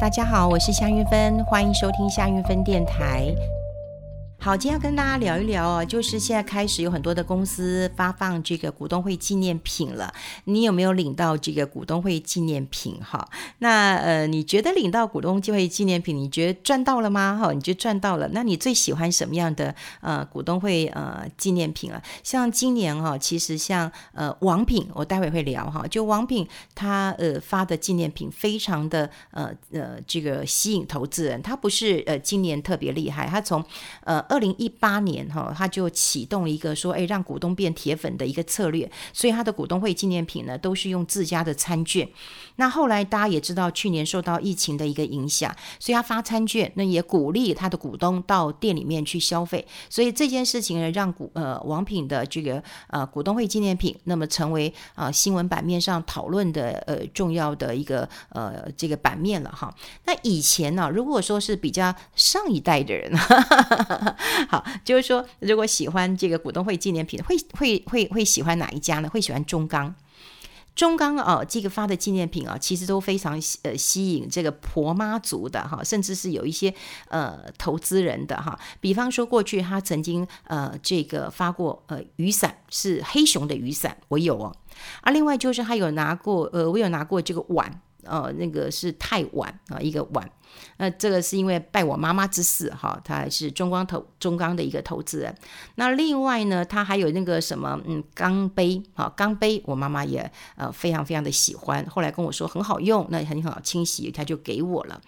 大家好，我是夏云芬，欢迎收听夏云芬电台。好，今天要跟大家聊一聊哦，就是现在开始有很多的公司发放这个股东会纪念品了。你有没有领到这个股东会纪念品？哈，那呃，你觉得领到股东会纪念品，你觉得赚到了吗？哈，你觉得赚到了？那你最喜欢什么样的呃股东会呃纪念品啊？像今年哈，其实像呃王品，我待会会聊哈，就王品他呃发的纪念品非常的呃呃这个吸引投资人。他不是呃今年特别厉害，他从呃。二二零一八年哈，他就启动一个说，哎，让股东变铁粉的一个策略，所以他的股东会纪念品呢，都是用自家的餐券。那后来大家也知道，去年受到疫情的一个影响，所以他发餐券，那也鼓励他的股东到店里面去消费。所以这件事情呢，让股呃王品的这个呃股东会纪念品，那么成为啊、新闻版面上讨论的呃重要的一个呃这个版面了哈。那以前呢、如果说是比较上一代的人。好，就是说，如果喜欢这个股东会纪念品，会会会会喜欢哪一家呢？会喜欢中钢，中钢啊，这个发的纪念品啊，其实都非常呃吸引这个婆妈族的哈，甚至是有一些呃投资人的哈。比方说，过去他曾经呃这个发过呃雨伞，是黑熊的雨伞，我有哦。啊，另外就是他有拿过呃，我有拿过这个碗，呃，那个是太碗啊，一个碗。那这个是因为拜我妈妈之赐哈，他是中钢投中钢的一个投资人。那另外呢，他还有那个什么嗯钢杯啊，钢杯我妈妈也呃非常非常的喜欢，后来跟我说很好用，那很好清洗，他就给我了。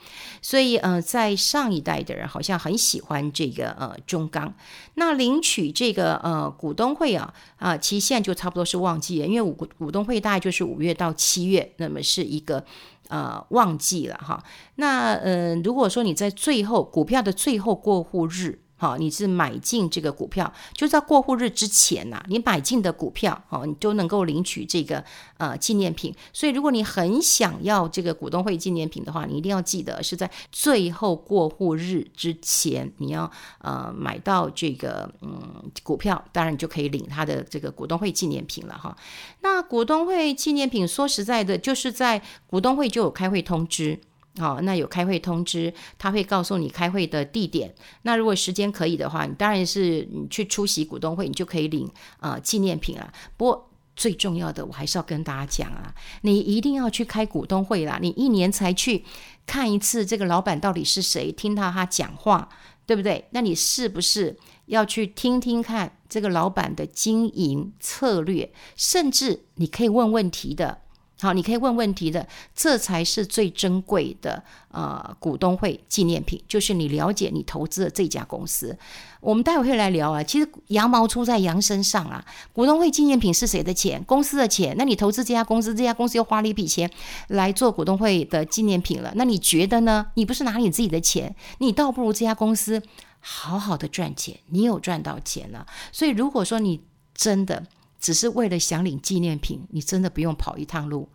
所以呃，在上一代的人好像很喜欢这个呃中钢。那领取这个呃股东会啊啊，期限就差不多是旺季了，因为股股东会大概就是五月到七月，那么是一个。呃，忘记了哈。那呃，如果说你在最后股票的最后过户日。好，你是买进这个股票，就在过户日之前呐、你买进的股票，好，你都能够领取这个呃纪念品。所以，如果你很想要这个股东会纪念品的话，你一定要记得是在最后过户日之前，你要呃买到这个嗯股票，当然你就可以领他的这个股东会纪念品了哈。那股东会纪念品，说实在的，就是在股东会就有开会通知。好、那有开会通知，他会告诉你开会的地点。那如果时间可以的话，你当然是你去出席股东会，你就可以领啊、呃、纪念品了。不过最重要的，我还是要跟大家讲啊，你一定要去开股东会啦。你一年才去看一次这个老板到底是谁，听到他讲话，对不对？那你是不是要去听听看这个老板的经营策略？甚至你可以问问题的。好，你可以问问题的，这才是最珍贵的呃股东会纪念品，就是你了解你投资的这家公司。我们待会会来聊啊，其实羊毛出在羊身上啊。股东会纪念品是谁的钱？公司的钱。那你投资这家公司，这家公司又花了一笔钱来做股东会的纪念品了。那你觉得呢？你不是拿你自己的钱，你倒不如这家公司好好的赚钱，你有赚到钱了。所以如果说你真的。只是为了想领纪念品，你真的不用跑一趟路，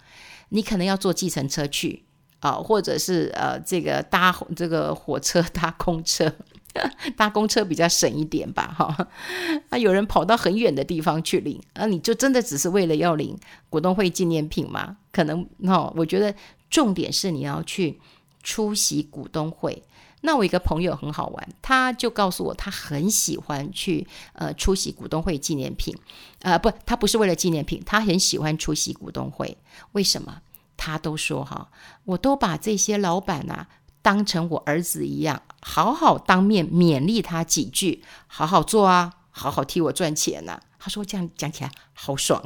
你可能要坐计程车去啊，或者是呃这个搭这个火车 搭公车，搭公车比较省一点吧哈。啊，有人跑到很远的地方去领，啊，你就真的只是为了要领股东会纪念品吗？可能哦，我觉得重点是你要去出席股东会。那我一个朋友很好玩，他就告诉我，他很喜欢去呃出席股东会纪念品，呃不，他不是为了纪念品，他很喜欢出席股东会。为什么？他都说哈，我都把这些老板啊当成我儿子一样，好好当面勉励他几句，好好做啊，好好替我赚钱呐、他说这样讲起来好爽。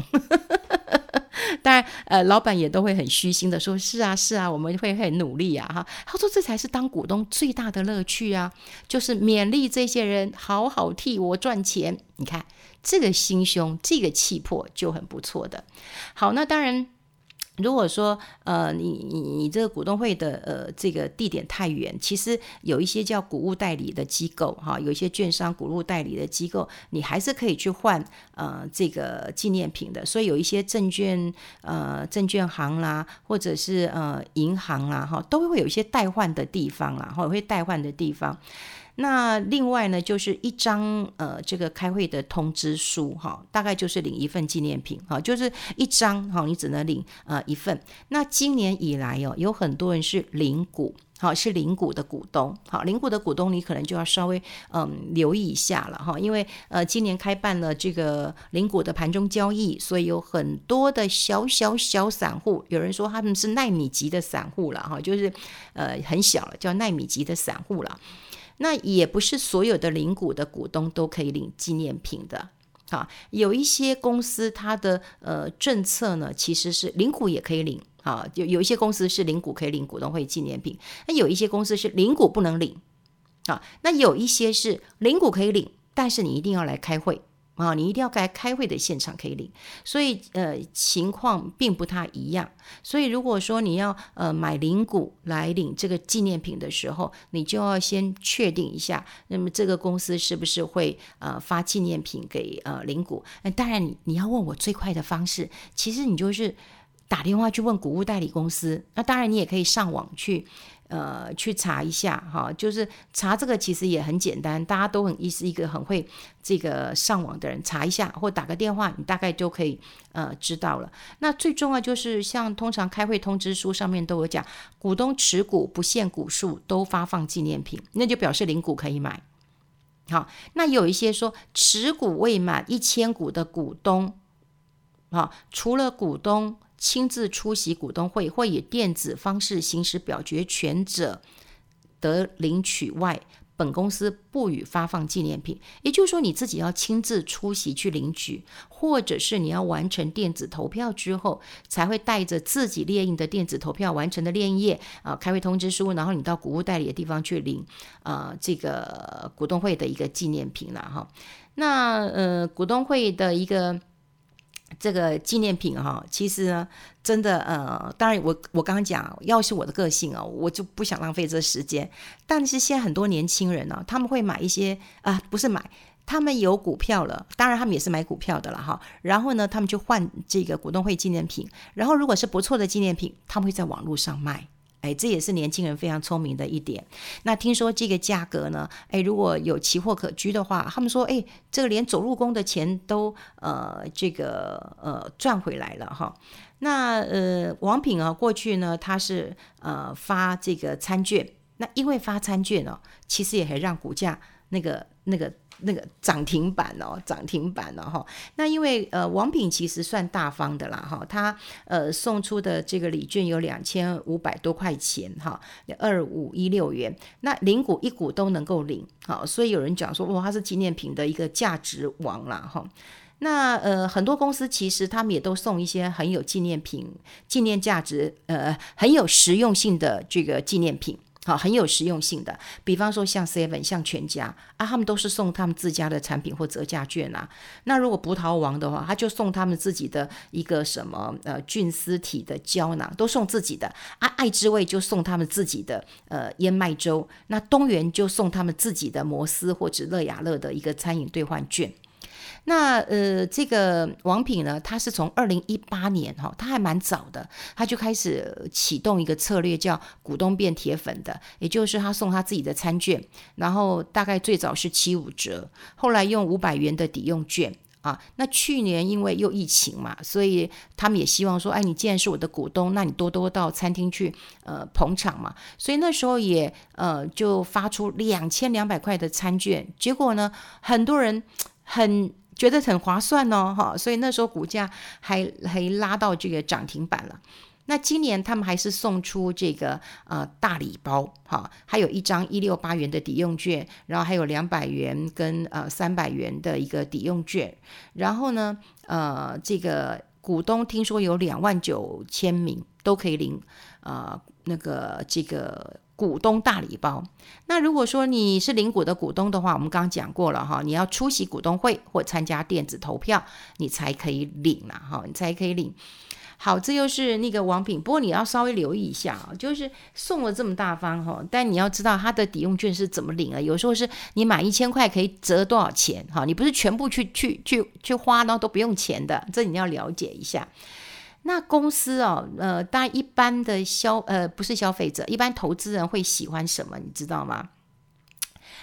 当然，呃，老板也都会很虚心的说：“是啊，是啊，我们会很努力啊。”哈，他说：“这才是当股东最大的乐趣啊，就是勉励这些人好好替我赚钱。你看这个心胸，这个气魄就很不错的。好，那当然。”如果说呃你你你这个股东会的呃这个地点太远，其实有一些叫股务代理的机构哈，有一些券商股务代理的机构，你还是可以去换呃这个纪念品的。所以有一些证券呃证券行啦，或者是呃银行啦哈，都会有一些代换的地方啦，或者会代换的地方。那另外呢，就是一张呃这个开会的通知书哈，大概就是领一份纪念品哈，就是一张哈，你只能领呃一份。那今年以来哦，有很多人是领股。好，是零股的股东，好，零股的股东你可能就要稍微嗯留意一下了哈，因为呃今年开办了这个零股的盘中交易，所以有很多的小小小散户，有人说他们是奈米级的散户了哈，就是呃很小了，叫奈米级的散户了。那也不是所有的领股的股东都可以领纪念品的，啊，有一些公司它的呃政策呢，其实是领股也可以领。啊，有有一些公司是领股可以领股东会纪念品，那有一些公司是领股不能领，啊，那有一些是领股可以领，但是你一定要来开会。啊，你一定要在开会的现场可以领，所以呃情况并不太一样，所以如果说你要呃买零股来领这个纪念品的时候，你就要先确定一下，那么这个公司是不是会呃发纪念品给呃零股？那当然你你要问我最快的方式，其实你就是。打电话去问谷物代理公司，那当然你也可以上网去，呃，去查一下哈。就是查这个其实也很简单，大家都很意思一个很会这个上网的人查一下，或打个电话，你大概就可以呃知道了。那最重要就是像通常开会通知书上面都有讲，股东持股不限股数都发放纪念品，那就表示零股可以买。好，那有一些说持股未满一千股的股东，好，除了股东。亲自出席股东会或以电子方式行使表决权者得领取外，本公司不予发放纪念品。也就是说，你自己要亲自出席去领取，或者是你要完成电子投票之后，才会带着自己列印的电子投票完成的列印页啊，开会通知书，然后你到股务代理的地方去领啊，这个股东会的一个纪念品了哈。那呃，股东会的一个。这个纪念品哈，其实呢，真的呃，当然我我刚刚讲，要是我的个性哦，我就不想浪费这时间。但是现在很多年轻人呢，他们会买一些啊，不是买，他们有股票了，当然他们也是买股票的了哈。然后呢，他们就换这个股东会纪念品，然后如果是不错的纪念品，他们会在网络上卖。哎，这也是年轻人非常聪明的一点。那听说这个价格呢？哎，如果有期货可居的话，他们说，哎，这个连走路工的钱都呃这个呃赚回来了哈。那呃王品啊，过去呢他是呃发这个餐券，那因为发餐券哦，其实也还让股价那个那个。那个涨停板哦，涨停板哦哈。那因为呃，王品其实算大方的啦哈，他呃送出的这个礼券有两千五百多块钱哈，二五一六元。那零股一股都能够领，好，所以有人讲说哇，他是纪念品的一个价值王啦哈。那呃，很多公司其实他们也都送一些很有纪念品、纪念价值呃很有实用性的这个纪念品。好，很有实用性的，比方说像 Seven、像全家啊，他们都是送他们自家的产品或折价券啊。那如果葡萄王的话，他就送他们自己的一个什么呃菌丝体的胶囊，都送自己的啊。爱之味就送他们自己的呃燕麦粥，那东元就送他们自己的摩斯或者乐雅乐的一个餐饮兑换券。那呃，这个王品呢，他是从二零一八年哈，他还蛮早的，他就开始启动一个策略，叫股东变铁粉的，也就是他送他自己的餐券，然后大概最早是七五折，后来用五百元的抵用券啊。那去年因为又疫情嘛，所以他们也希望说，哎，你既然是我的股东，那你多多到餐厅去呃捧场嘛。所以那时候也呃就发出两千两百块的餐券，结果呢，很多人很。觉得很划算哦，哈，所以那时候股价还还拉到这个涨停板了。那今年他们还是送出这个呃大礼包，哈，还有一张一六八元的抵用券，然后还有两百元跟呃三百元的一个抵用券。然后呢，呃，这个股东听说有两万九千名都可以领，呃，那个这个。股东大礼包，那如果说你是领股的股东的话，我们刚刚讲过了哈，你要出席股东会或参加电子投票，你才可以领啦哈，你才可以领。好，这又是那个王品，不过你要稍微留意一下啊，就是送了这么大方哈，但你要知道它的抵用券是怎么领啊？有时候是你买一千块可以折多少钱哈，你不是全部去去去去花，然后都不用钱的，这你要了解一下。那公司哦，呃，大家一般的消呃不是消费者，一般投资人会喜欢什么？你知道吗？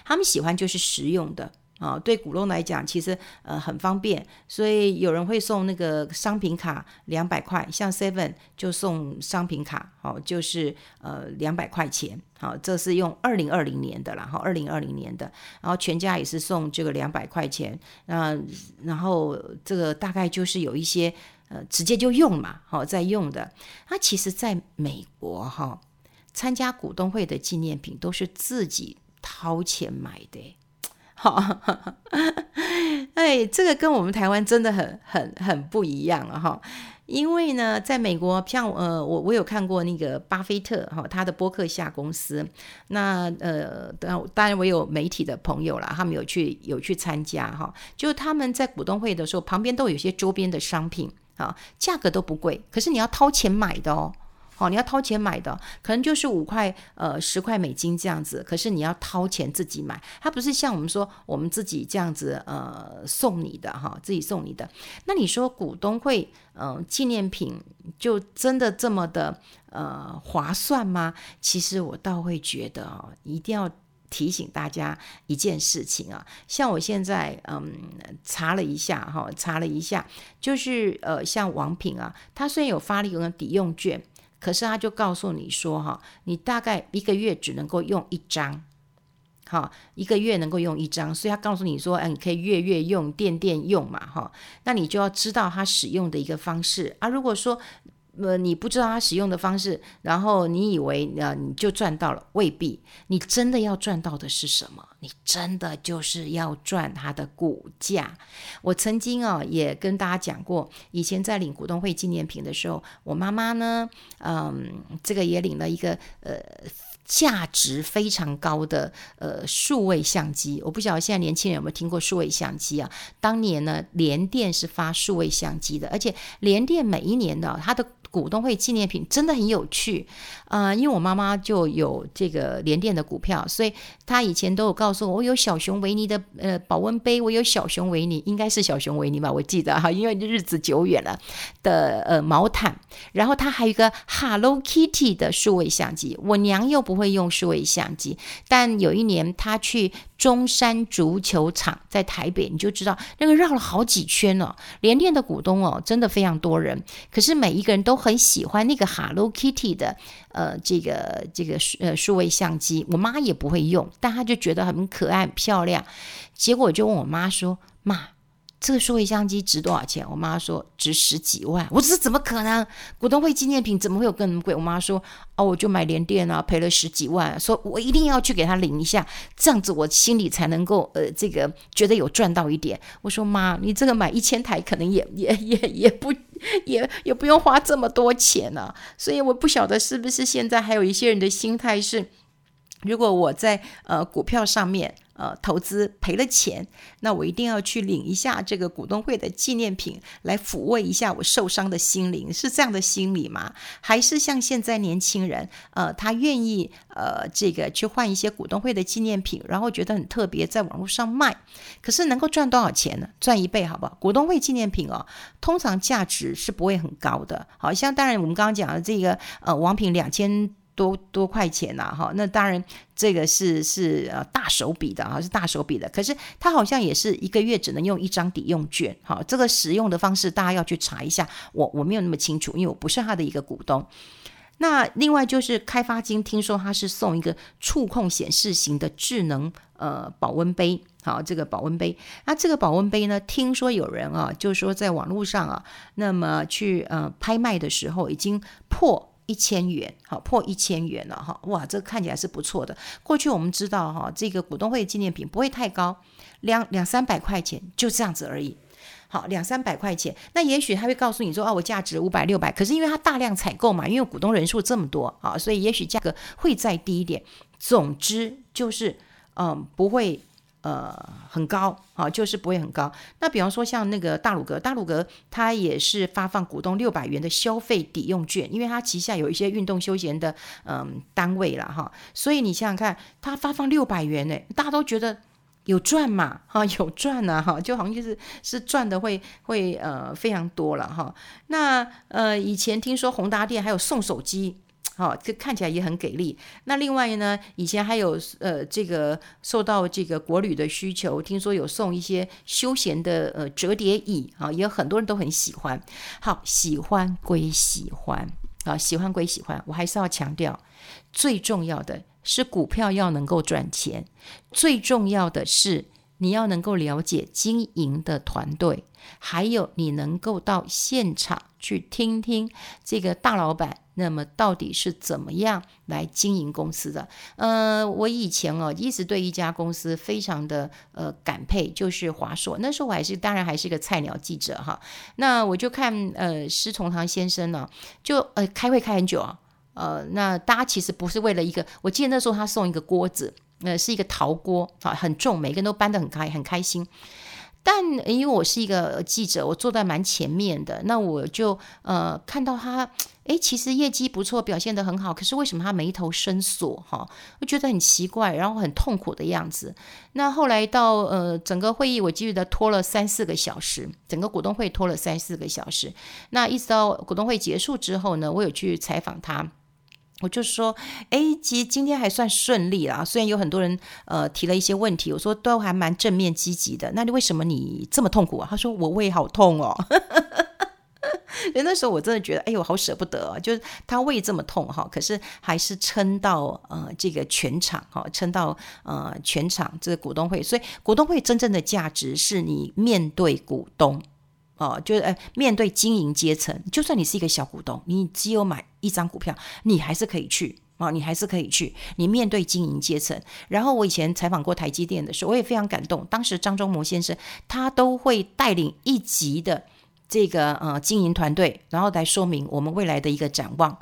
他们喜欢就是实用的。啊，对股东来讲，其实呃很方便，所以有人会送那个商品卡两百块，像 Seven 就送商品卡，好，就是呃两百块钱，好，这是用二零二零年的啦，哈，二零二零年的，然后全家也是送这个两百块钱，那然后这个大概就是有一些呃直接就用嘛，好在用的，那其实在美国哈，参加股东会的纪念品都是自己掏钱买的。好，哎，这个跟我们台湾真的很很很不一样啊！哈，因为呢，在美国，像呃，我我有看过那个巴菲特哈，他的波克夏公司，那呃，当然我有媒体的朋友啦，他们有去有去参加哈，就他们在股东会的时候，旁边都有些周边的商品啊，价格都不贵，可是你要掏钱买的哦。好，你要掏钱买的，可能就是五块、呃十块美金这样子。可是你要掏钱自己买，它不是像我们说我们自己这样子呃送你的哈，自己送你的。那你说股东会嗯、纪念品就真的这么的呃划算吗？其实我倒会觉得哦，一定要提醒大家一件事情啊，像我现在嗯查了一下哈，查了一下，就是呃像王品啊，他虽然有发了一个抵用券。可是他就告诉你说，哈，你大概一个月只能够用一张，好，一个月能够用一张，所以他告诉你说，哎，你可以月月用，电电用嘛，哈，那你就要知道他使用的一个方式啊。如果说呃，你不知道它使用的方式，然后你以为呃你就赚到了，未必。你真的要赚到的是什么？你真的就是要赚它的股价。我曾经啊也跟大家讲过，以前在领股东会纪念品的时候，我妈妈呢，嗯，这个也领了一个呃价值非常高的呃数位相机。我不晓得现在年轻人有没有听过数位相机啊？当年呢，联电是发数位相机的，而且联电每一年的它的股东会纪念品真的很有趣，呃，因为我妈妈就有这个联电的股票，所以她以前都有告诉我，我有小熊维尼的呃保温杯，我有小熊维尼，应该是小熊维尼吧，我记得哈，因为日子久远了的呃毛毯，然后她还有一个 Hello Kitty 的数位相机，我娘又不会用数位相机，但有一年她去。中山足球场在台北，你就知道那个绕了好几圈哦。联电的股东哦，真的非常多人。可是每一个人都很喜欢那个 Hello Kitty 的呃这个这个呃数位相机。我妈也不会用，但她就觉得很可爱、很漂亮。结果我就问我妈说：“妈。”这个数位相机值多少钱？我妈说值十几万。我说怎么可能？股东会纪念品怎么会有更贵？我妈说哦，我就买联电啊，赔了十几万，说我一定要去给他领一下，这样子我心里才能够呃这个觉得有赚到一点。我说妈，你这个买一千台可能也也也也不也也不用花这么多钱呢、啊。所以我不晓得是不是现在还有一些人的心态是，如果我在呃股票上面。呃，投资赔了钱，那我一定要去领一下这个股东会的纪念品，来抚慰一下我受伤的心灵，是这样的心理吗？还是像现在年轻人，呃，他愿意呃这个去换一些股东会的纪念品，然后觉得很特别，在网络上卖，可是能够赚多少钱呢？赚一倍，好不好？股东会纪念品哦，通常价值是不会很高的，好像当然我们刚刚讲的这个呃王品两千。多多块钱呐，哈，那当然这个是是呃大手笔的啊，是大手笔的。可是它好像也是一个月只能用一张抵用券，哈，这个使用的方式大家要去查一下，我我没有那么清楚，因为我不是他的一个股东。那另外就是开发金，听说他是送一个触控显示型的智能呃保温杯，好，这个保温杯，那这个保温杯呢，听说有人啊，就是说在网络上啊，那么去呃拍卖的时候已经破。一千元，好，破一千元了哈，哇，这个看起来是不错的。过去我们知道哈，这个股东会纪念品不会太高，两两三百块钱就这样子而已。好，两三百块钱，那也许他会告诉你说，哦，我价值五百六百，可是因为他大量采购嘛，因为股东人数这么多啊，所以也许价格会再低一点。总之就是，嗯，不会。呃，很高啊，就是不会很高。那比方说像那个大鲁阁，大鲁阁它也是发放股东六百元的消费抵用券，因为它旗下有一些运动休闲的嗯、单位了哈，所以你想想看，它发放六百元呢，大家都觉得有赚嘛哈，有赚呐哈，就好像就是是赚的会会呃非常多了哈。那呃以前听说宏达电还有送手机。好、哦，这看起来也很给力。那另外呢，以前还有呃，这个受到这个国旅的需求，听说有送一些休闲的呃折叠椅啊，也有很多人都很喜欢。好，喜欢归喜欢啊，喜欢归喜欢，我还是要强调，最重要的是股票要能够赚钱，最重要的是你要能够了解经营的团队，还有你能够到现场去听听这个大老板。那么到底是怎么样来经营公司的？呃，我以前哦一直对一家公司非常的呃感佩，就是华硕。那时候我还是当然还是一个菜鸟记者哈。那我就看呃施崇棠先生呢，就呃开会开很久啊。呃，那大家其实不是为了一个，我记得那时候他送一个锅子，呃是一个陶锅啊，很重，每个人都搬得很开很开心。但因为我是一个记者，我坐在蛮前面的，那我就呃看到他，诶，其实业绩不错，表现得很好，可是为什么他眉头深锁哈？我觉得很奇怪，然后很痛苦的样子。那后来到呃整个会议，我记得拖了三四个小时，整个股东会拖了三四个小时。那一直到股东会结束之后呢，我有去采访他。我就说，哎，其实今天还算顺利啦，虽然有很多人呃提了一些问题，我说都还蛮正面积极的。那你为什么你这么痛苦啊？他说我胃好痛哦。那时候我真的觉得，哎呦，好舍不得啊！就是他胃这么痛哈，可是还是撑到呃这个全场哈，撑到呃全场这个股东会。所以股东会真正的价值是你面对股东。哦，就是呃，面对经营阶层，就算你是一个小股东，你只有买一张股票，你还是可以去啊，你还是可以去。你面对经营阶层，然后我以前采访过台积电的时候，我也非常感动。当时张忠谋先生他都会带领一级的这个呃经营团队，然后来说明我们未来的一个展望。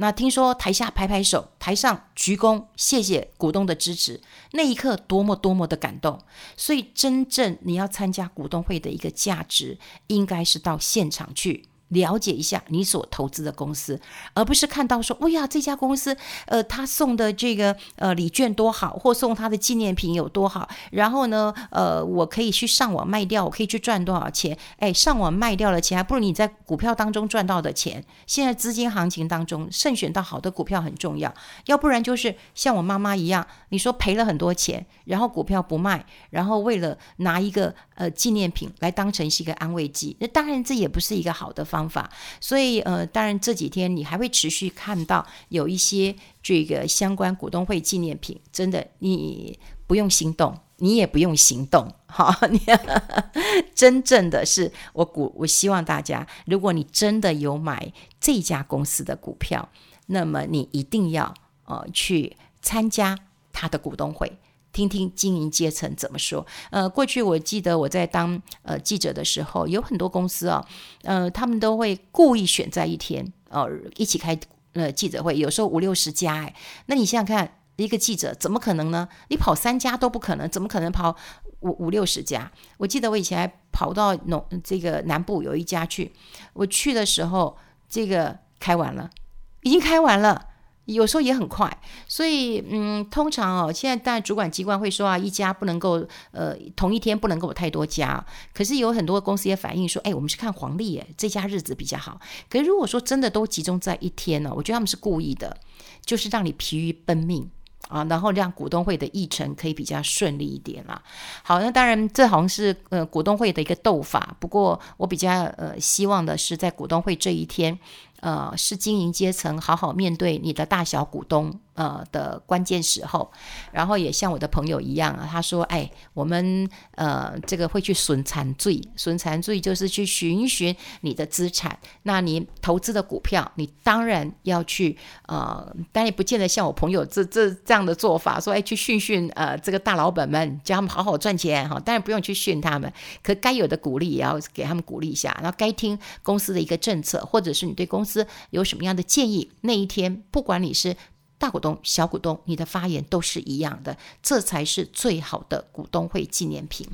那听说台下拍拍手，台上鞠躬，谢谢股东的支持，那一刻多么多么的感动。所以，真正你要参加股东会的一个价值，应该是到现场去。了解一下你所投资的公司，而不是看到说，哎呀，这家公司，呃，他送的这个呃礼券多好，或送他的纪念品有多好，然后呢，呃，我可以去上网卖掉，我可以去赚多少钱？哎，上网卖掉了钱，还不如你在股票当中赚到的钱。现在资金行情当中，慎选到好的股票很重要，要不然就是像我妈妈一样，你说赔了很多钱，然后股票不卖，然后为了拿一个呃纪念品来当成是一个安慰剂，那当然这也不是一个好的方法。所以呃，当然这几天你还会持续看到有一些这个相关股东会纪念品，真的你不用心动，你也不用行动，好，你 真正的是我股，我希望大家，如果你真的有买这家公司的股票，那么你一定要呃去参加他的股东会。听听经营阶层怎么说。呃，过去我记得我在当呃记者的时候，有很多公司啊，呃，他们都会故意选在一天，呃，一起开呃记者会，有时候五六十家哎。那你想想看，一个记者怎么可能呢？你跑三家都不可能，怎么可能跑五五六十家？我记得我以前还跑到农这个南部有一家去，我去的时候，这个开完了，已经开完了。有时候也很快，所以嗯，通常哦，现在当然主管机关会说啊，一家不能够呃同一天不能够有太多家。可是有很多公司也反映说，哎，我们是看黄历，哎，这家日子比较好。可是如果说真的都集中在一天呢，我觉得他们是故意的，就是让你疲于奔命啊，然后让股东会的议程可以比较顺利一点啦。好，那当然这好像是呃股东会的一个斗法，不过我比较呃希望的是在股东会这一天。呃，是经营阶层好好面对你的大小股东。呃的关键时候，然后也像我的朋友一样啊，他说：“哎，我们呃这个会去损残罪，损残罪就是去寻寻你的资产。那你投资的股票，你当然要去呃，但也不见得像我朋友这这这样的做法，说哎去训训呃这个大老板们，叫他们好好赚钱哈。当然不用去训他们，可该有的鼓励也要给他们鼓励一下。然后该听公司的一个政策，或者是你对公司有什么样的建议，那一天不管你是。大股东、小股东，你的发言都是一样的，这才是最好的股东会纪念品。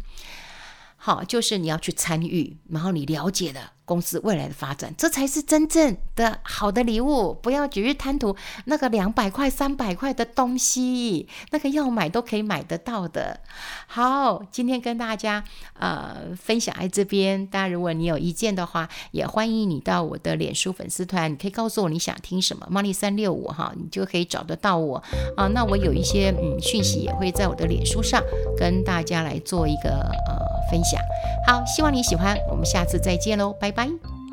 好，就是你要去参与，然后你了解的公司未来的发展，这才是真正的好的礼物。不要只是贪图那个两百块、三百块的东西，那个要买都可以买得到的。好，今天跟大家呃分享在这边。大家，如果你有意见的话，也欢迎你到我的脸书粉丝团，你可以告诉我你想听什么，Money 三六五哈，你就可以找得到我啊。那我有一些嗯讯息也会在我的脸书上跟大家来做一个呃分享。好，希望你喜欢，我们下次再见喽，拜拜。